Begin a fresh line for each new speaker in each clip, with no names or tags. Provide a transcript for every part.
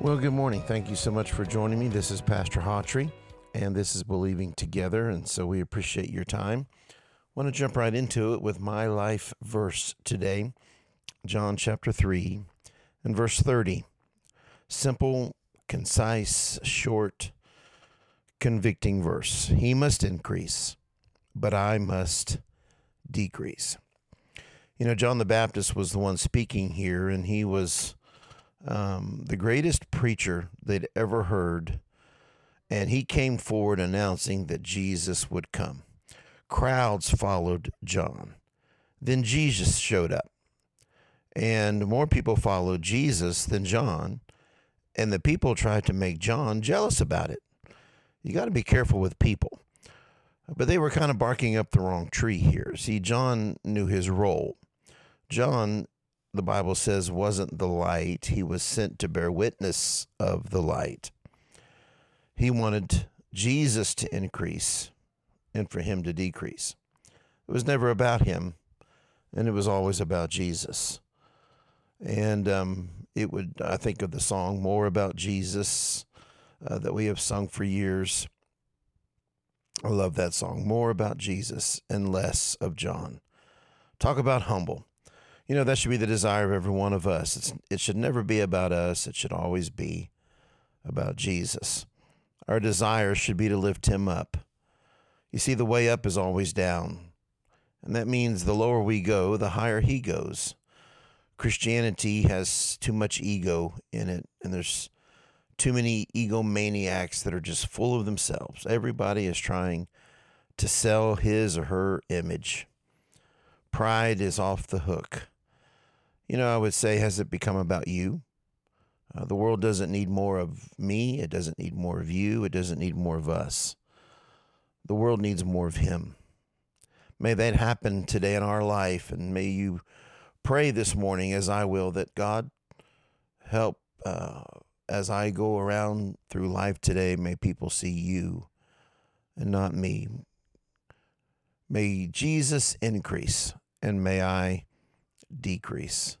Well, good morning. Thank you so much for joining me. This is Pastor Hawtree, and this is Believing Together, and so we appreciate your time. I want to jump right into it with my life verse today, John chapter 3 and verse 30. Simple, concise, short, convicting verse. He must increase, but I must decrease. You know, John the Baptist was the one speaking here, and he was um, the greatest preacher they'd ever heard. And he came forward announcing that Jesus would come. Crowds followed John. Then Jesus showed up. And more people followed Jesus than John. And the people tried to make John jealous about it. You got to be careful with people. But they were kind of barking up the wrong tree here. See, John knew his role. John, the Bible says, wasn't the light, he was sent to bear witness of the light. He wanted Jesus to increase and for him to decrease. It was never about him, and it was always about Jesus. And um, it would, I think of the song More About Jesus uh, that we have sung for years. I love that song. More about Jesus and less of John. Talk about humble. You know, that should be the desire of every one of us. It's, it should never be about us, it should always be about Jesus. Our desire should be to lift him up. You see, the way up is always down. And that means the lower we go, the higher he goes. Christianity has too much ego in it, and there's too many egomaniacs that are just full of themselves. Everybody is trying to sell his or her image. Pride is off the hook. You know, I would say, has it become about you? Uh, the world doesn't need more of me. It doesn't need more of you. It doesn't need more of us. The world needs more of Him. May that happen today in our life, and may you pray this morning, as I will, that God help uh, as I go around through life today. May people see you and not me. May Jesus increase, and may I decrease.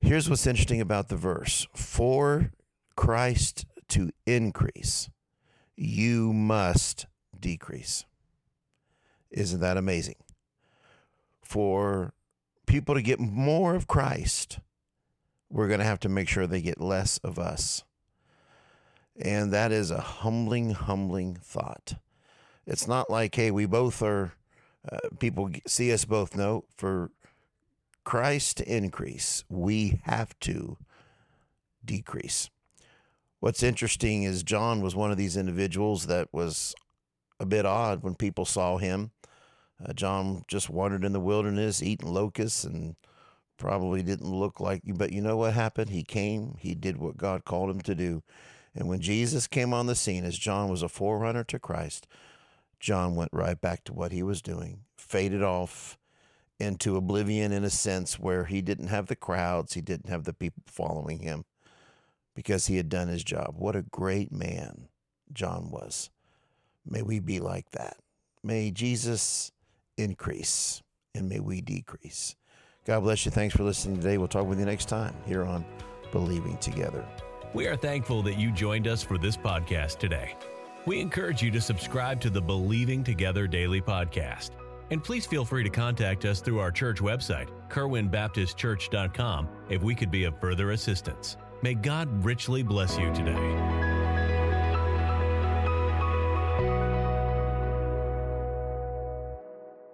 Here's what's interesting about the verse for Christ to increase, you must decrease. Isn't that amazing? For people to get more of Christ, we're going to have to make sure they get less of us. And that is a humbling, humbling thought. It's not like, hey, we both are, uh, people see us both. No, for Christ increase, we have to decrease. What's interesting is John was one of these individuals that was a bit odd when people saw him. Uh, John just wandered in the wilderness eating locusts and probably didn't look like you. But you know what happened? He came, he did what God called him to do. And when Jesus came on the scene, as John was a forerunner to Christ, John went right back to what he was doing, faded off into oblivion in a sense where he didn't have the crowds, he didn't have the people following him because he had done his job. What a great man John was. May we be like that. May Jesus increase and may we decrease. God bless you. Thanks for listening today. We'll talk with you next time here on Believing Together.
We are thankful that you joined us for this podcast today. We encourage you to subscribe to the Believing Together Daily Podcast. And please feel free to contact us through our church website, kerwinbaptistchurch.com, if we could be of further assistance. May God richly bless you today.